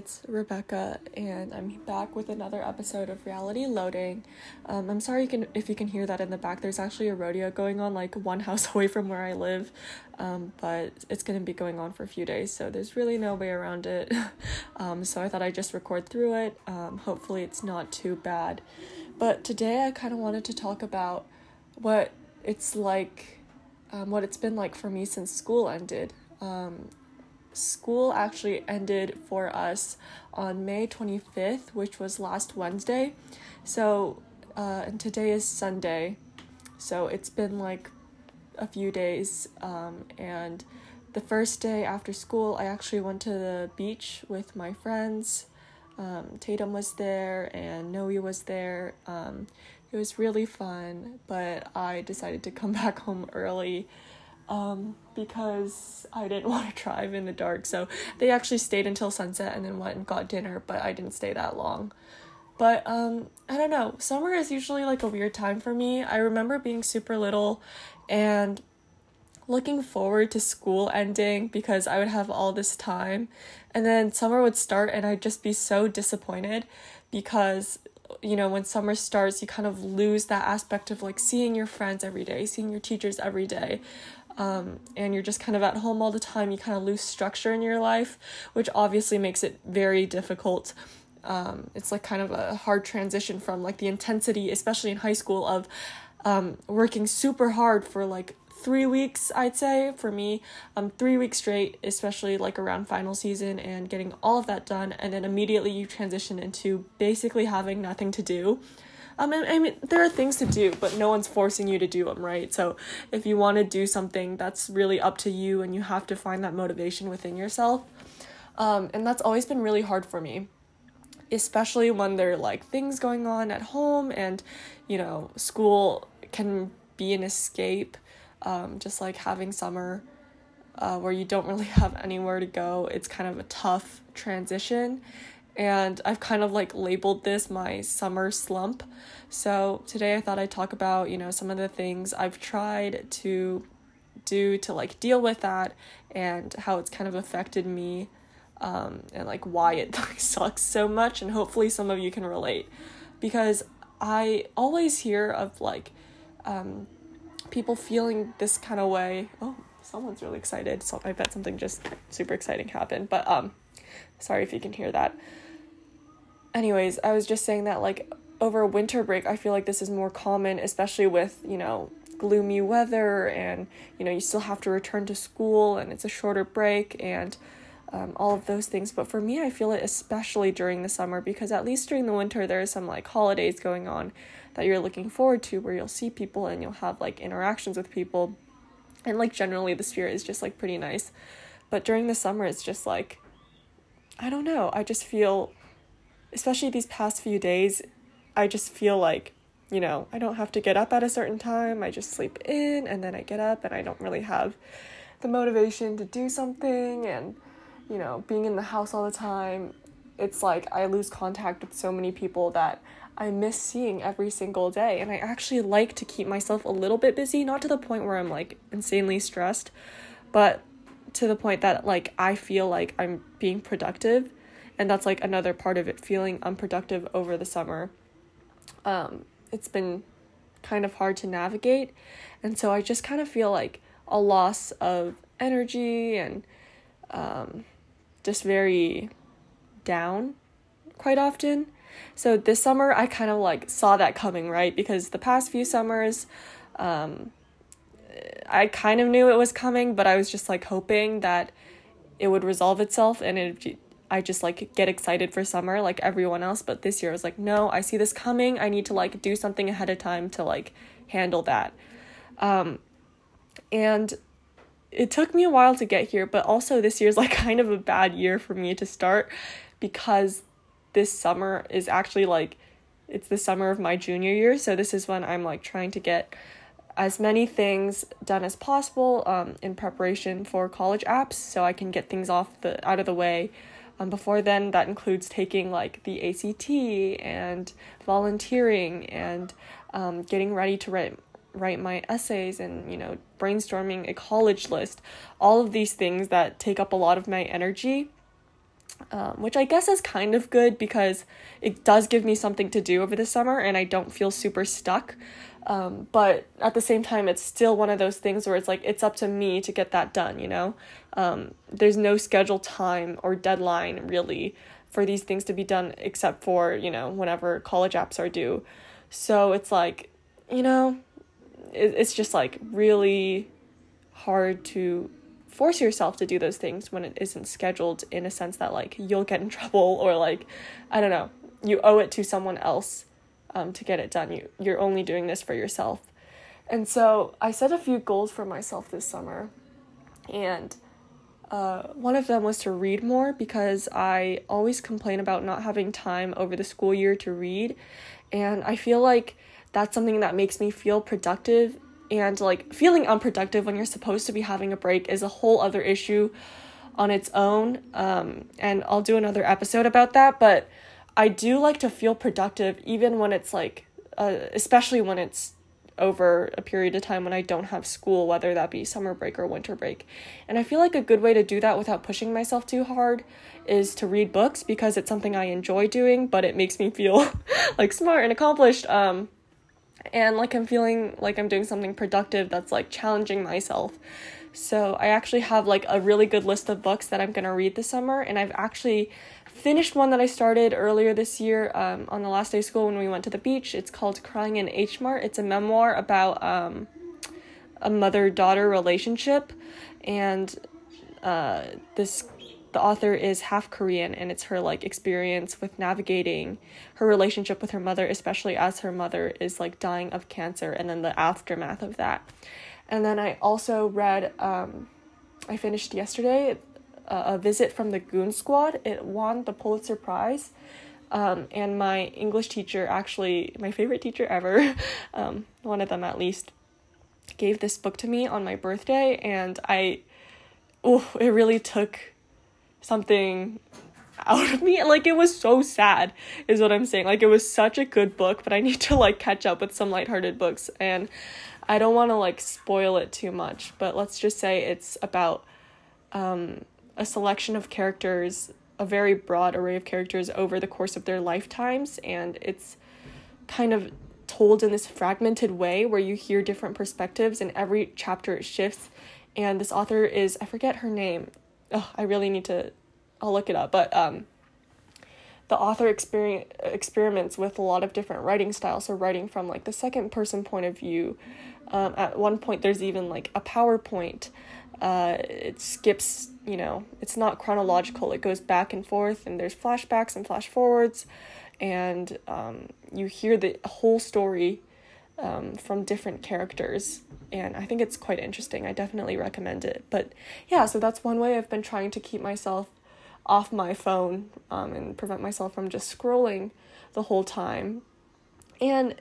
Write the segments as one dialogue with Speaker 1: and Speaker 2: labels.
Speaker 1: it's Rebecca, and I'm back with another episode of Reality Loading. Um, I'm sorry you can if you can hear that in the back. There's actually a rodeo going on like one house away from where I live, um, but it's gonna be going on for a few days, so there's really no way around it. um, so I thought I'd just record through it. Um, hopefully, it's not too bad. But today I kind of wanted to talk about what it's like, um, what it's been like for me since school ended. Um, school actually ended for us on May 25th, which was last Wednesday. So, uh, and today is Sunday. So it's been like a few days. Um, and the first day after school, I actually went to the beach with my friends. Um, Tatum was there and Noe was there. Um, it was really fun, but I decided to come back home early um, because I didn't want to drive in the dark. So they actually stayed until sunset and then went and got dinner, but I didn't stay that long. But um, I don't know. Summer is usually like a weird time for me. I remember being super little and looking forward to school ending because I would have all this time. And then summer would start and I'd just be so disappointed because you know, when summer starts, you kind of lose that aspect of like seeing your friends every day, seeing your teachers every day um, and you're just kind of at home all the time, you kind of lose structure in your life, which obviously makes it very difficult. Um, it's like kind of a hard transition from like the intensity, especially in high school, of um, working super hard for like three weeks, I'd say, for me, um, three weeks straight, especially like around final season and getting all of that done. And then immediately you transition into basically having nothing to do. Um, I mean, there are things to do, but no one's forcing you to do them, right? So if you want to do something, that's really up to you, and you have to find that motivation within yourself. Um, and that's always been really hard for me, especially when there are like things going on at home, and you know, school can be an escape. Um, just like having summer uh, where you don't really have anywhere to go, it's kind of a tough transition and I've kind of like labeled this my summer slump. So today I thought I'd talk about, you know, some of the things I've tried to do to like deal with that and how it's kind of affected me um, and like why it like, sucks so much and hopefully some of you can relate because I always hear of like um, people feeling this kind of way. Oh, someone's really excited. So I bet something just super exciting happened. But um sorry if you can hear that anyways, I was just saying that like over winter break, I feel like this is more common, especially with, you know, gloomy weather and, you know, you still have to return to school and it's a shorter break and um, all of those things. But for me, I feel it especially during the summer because at least during the winter, there are some like holidays going on that you're looking forward to where you'll see people and you'll have like interactions with people. And like generally, the spirit is just like pretty nice. But during the summer, it's just like, I don't know, I just feel especially these past few days, I just feel like, you know, I don't have to get up at a certain time. I just sleep in and then I get up and I don't really have the motivation to do something and, you know, being in the house all the time. It's like I lose contact with so many people that I miss seeing every single day. And I actually like to keep myself a little bit busy, not to the point where I'm like insanely stressed, but to the point that like I feel like I'm being productive and that's like another part of it feeling unproductive over the summer. Um, it's been kind of hard to navigate and so i just kind of feel like a loss of energy and um, just very down quite often. So this summer i kind of like saw that coming right? Because the past few summers um, i kind of knew it was coming but i was just like hoping that it would resolve itself and it I just like get excited for summer like everyone else, but this year I was like, no, I see this coming. I need to like do something ahead of time to like handle that. Um, and it took me a while to get here, but also this year's like kind of a bad year for me to start because this summer is actually like it's the summer of my junior year, so this is when I'm like trying to get as many things done as possible um, in preparation for college apps so I can get things off the out of the way um, before then, that includes taking like the ACT and volunteering and um, getting ready to write write my essays and you know brainstorming a college list all of these things that take up a lot of my energy um, which I guess is kind of good because it does give me something to do over the summer and I don't feel super stuck. Um, but at the same time, it's still one of those things where it's like it's up to me to get that done, you know? Um, there's no scheduled time or deadline really for these things to be done except for, you know, whenever college apps are due. So it's like, you know, it, it's just like really hard to force yourself to do those things when it isn't scheduled in a sense that like you'll get in trouble or like I don't know, you owe it to someone else um, to get it done. You you're only doing this for yourself. And so I set a few goals for myself this summer. And uh, one of them was to read more because I always complain about not having time over the school year to read. And I feel like that's something that makes me feel productive and like feeling unproductive when you're supposed to be having a break is a whole other issue on its own um, and i'll do another episode about that but i do like to feel productive even when it's like uh, especially when it's over a period of time when i don't have school whether that be summer break or winter break and i feel like a good way to do that without pushing myself too hard is to read books because it's something i enjoy doing but it makes me feel like smart and accomplished um, and like I'm feeling like I'm doing something productive that's like challenging myself. So I actually have like a really good list of books that I'm gonna read this summer, and I've actually finished one that I started earlier this year um, on the last day of school when we went to the beach. It's called Crying in H Mart. It's a memoir about um, a mother daughter relationship, and uh, this the author is half Korean and it's her like experience with navigating her relationship with her mother, especially as her mother is like dying of cancer and then the aftermath of that. And then I also read, um, I finished yesterday uh, a visit from the Goon Squad. It won the Pulitzer Prize. Um, and my English teacher, actually, my favorite teacher ever, um, one of them at least, gave this book to me on my birthday. And I, oh, it really took something out of me like it was so sad is what i'm saying like it was such a good book but i need to like catch up with some lighthearted books and i don't want to like spoil it too much but let's just say it's about um, a selection of characters a very broad array of characters over the course of their lifetimes and it's kind of told in this fragmented way where you hear different perspectives and every chapter it shifts and this author is i forget her name oh, I really need to, I'll look it up, but um, the author exper- experiments with a lot of different writing styles. So writing from like the second person point of view. Um, at one point, there's even like a PowerPoint. Uh, it skips, you know, it's not chronological. It goes back and forth, and there's flashbacks and flash forwards, and um, you hear the whole story um, from different characters and I think it's quite interesting. I definitely recommend it. But yeah, so that's one way I've been trying to keep myself off my phone um, and prevent myself from just scrolling the whole time. And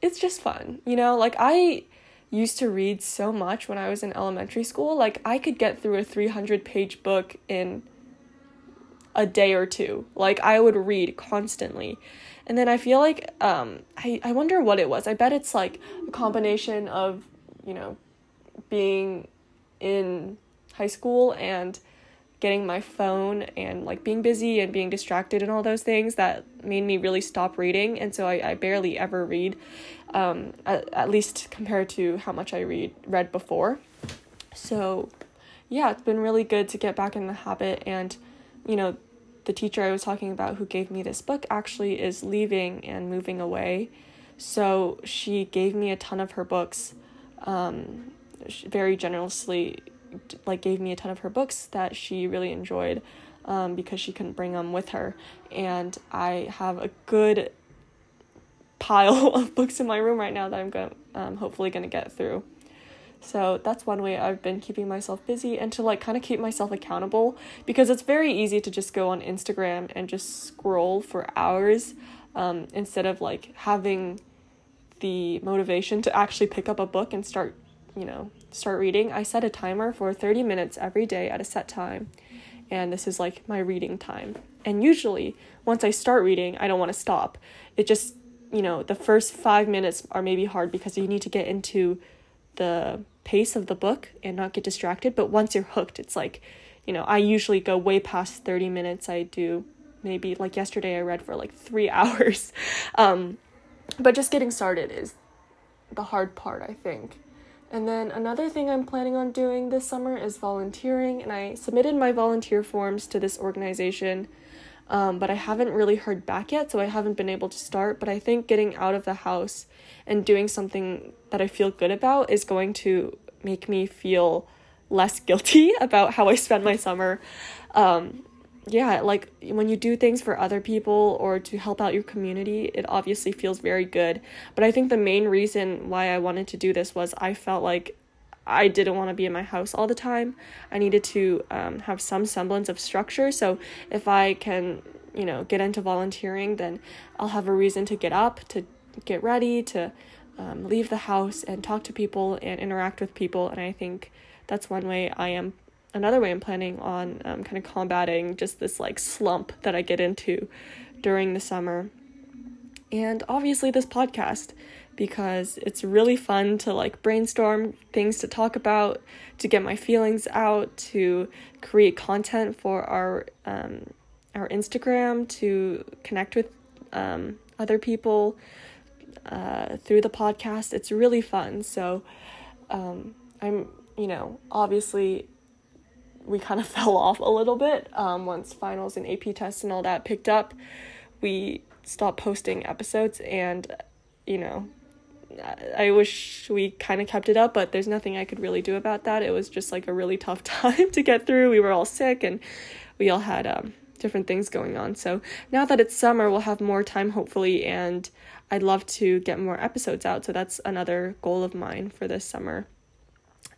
Speaker 1: it's just fun, you know? Like, I used to read so much when I was in elementary school. Like, I could get through a 300 page book in a day or two. Like, I would read constantly. And then I feel like um I, I wonder what it was. I bet it's like a combination of you know, being in high school and getting my phone and like being busy and being distracted and all those things that made me really stop reading and so I, I barely ever read um, at, at least compared to how much I read read before. So yeah it's been really good to get back in the habit and you know the teacher I was talking about who gave me this book actually is leaving and moving away. So she gave me a ton of her books um, very generously like gave me a ton of her books that she really enjoyed um, because she couldn't bring them with her. And i have a good pile of books in my room right now that i'm going um, hopefully going to get through. So that's one way i've been keeping myself busy and to like kind of keep myself accountable because it's very easy to just go on instagram and just scroll for hours um, instead of like having the motivation to actually pick up a book and start, you know, start reading, I set a timer for 30 minutes every day at a set time. And this is like my reading time. And usually, once I start reading, I don't want to stop. It just, you know, the first five minutes are maybe hard because you need to get into the pace of the book and not get distracted. But once you're hooked, it's like you know, I usually go way past 30 minutes. I do maybe like yesterday I read for like 3 hours. Um but just getting started is the hard part, I think. And then another thing I'm planning on doing this summer is volunteering, and I submitted my volunteer forms to this organization, um, but I haven't really heard back yet, so I haven't been able to start. But I think getting out of the house and doing something that I feel good about is going to make me feel less guilty about how I spend my summer. Um, yeah, like when you do things for other people or to help out your community, it obviously feels very good. But I think the main reason why I wanted to do this was I felt like I didn't want to be in my house all the time. I needed to um, have some semblance of structure. So if I can, you know, get into volunteering, then I'll have a reason to get up, to get ready, to um, leave the house and talk to people and interact with people. And I think that's one way I am another way I'm planning on um, kind of combating just this like slump that I get into during the summer. And obviously, this podcast because it's really fun to like brainstorm things to talk about, to get my feelings out, to create content for our um, our Instagram, to connect with um, other people uh, through the podcast. It's really fun. So um, I'm, you know, obviously we kind of fell off a little bit um, once finals and AP tests and all that picked up. We stopped posting episodes, and you know, I wish we kind of kept it up, but there's nothing I could really do about that. It was just like a really tough time to get through. We were all sick, and we all had um, different things going on. So now that it's summer, we'll have more time, hopefully, and I'd love to get more episodes out. So that's another goal of mine for this summer.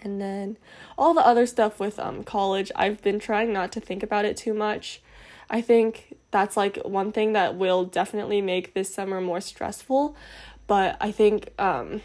Speaker 1: And then all the other stuff with um, college, I've been trying not to think about it too much. I think that's like one thing that will definitely make this summer more stressful. But I think um,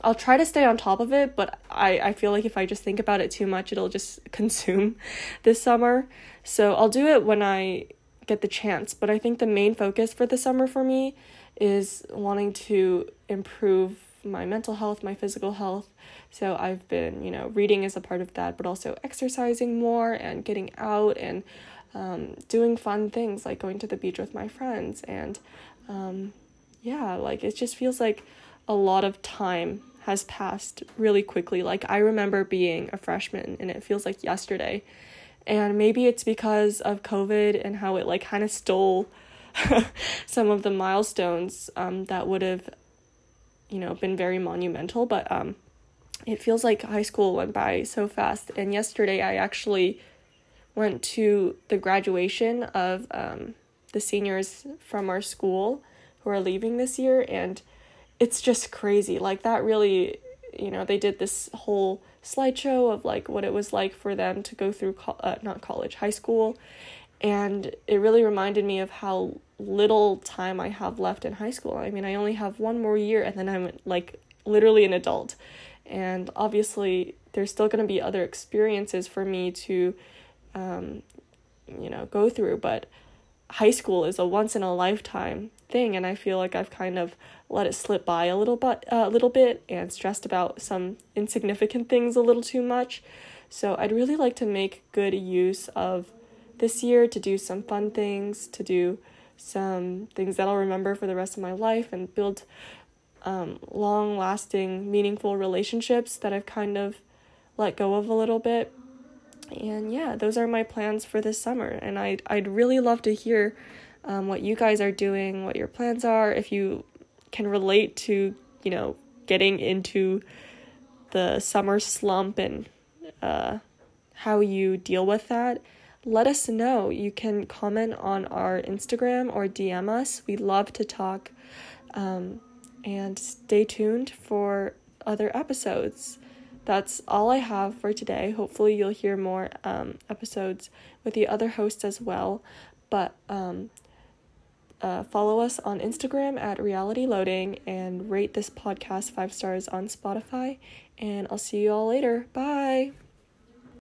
Speaker 1: I'll try to stay on top of it, but I, I feel like if I just think about it too much, it'll just consume this summer. So I'll do it when I get the chance. But I think the main focus for the summer for me is wanting to improve my mental health, my physical health. So I've been, you know, reading is a part of that, but also exercising more and getting out and um, doing fun things like going to the beach with my friends. And um, yeah, like it just feels like a lot of time has passed really quickly. Like I remember being a freshman and it feels like yesterday. And maybe it's because of COVID and how it like kind of stole some of the milestones um, that would have you know been very monumental but um it feels like high school went by so fast. And yesterday i actually went to the graduation of um, the seniors from our school who are leaving this year and it's just crazy. Like that really you know they did this whole slideshow of like what it was like for them to go through co- uh, not college high school and it really reminded me of how little time I have left in high school. I mean, I only have one more year and then I'm like literally an adult. And obviously, there's still going to be other experiences for me to, um, you know, go through. But high school is a once in a lifetime thing, and I feel like I've kind of let it slip by a little but a uh, little bit and stressed about some insignificant things a little too much. So I'd really like to make good use of this year to do some fun things, to do some things that I'll remember for the rest of my life and build um, long lasting, meaningful relationships that I've kind of let go of a little bit. And yeah, those are my plans for this summer. And I'd, I'd really love to hear um, what you guys are doing, what your plans are, if you can relate to, you know, getting into the summer slump and uh, how you deal with that let us know. You can comment on our Instagram or DM us. We love to talk. Um, and stay tuned for other episodes. That's all I have for today. Hopefully, you'll hear more um, episodes with the other hosts as well. But um, uh, follow us on Instagram at Reality Loading and rate this podcast five stars on Spotify. And I'll see you all later. Bye.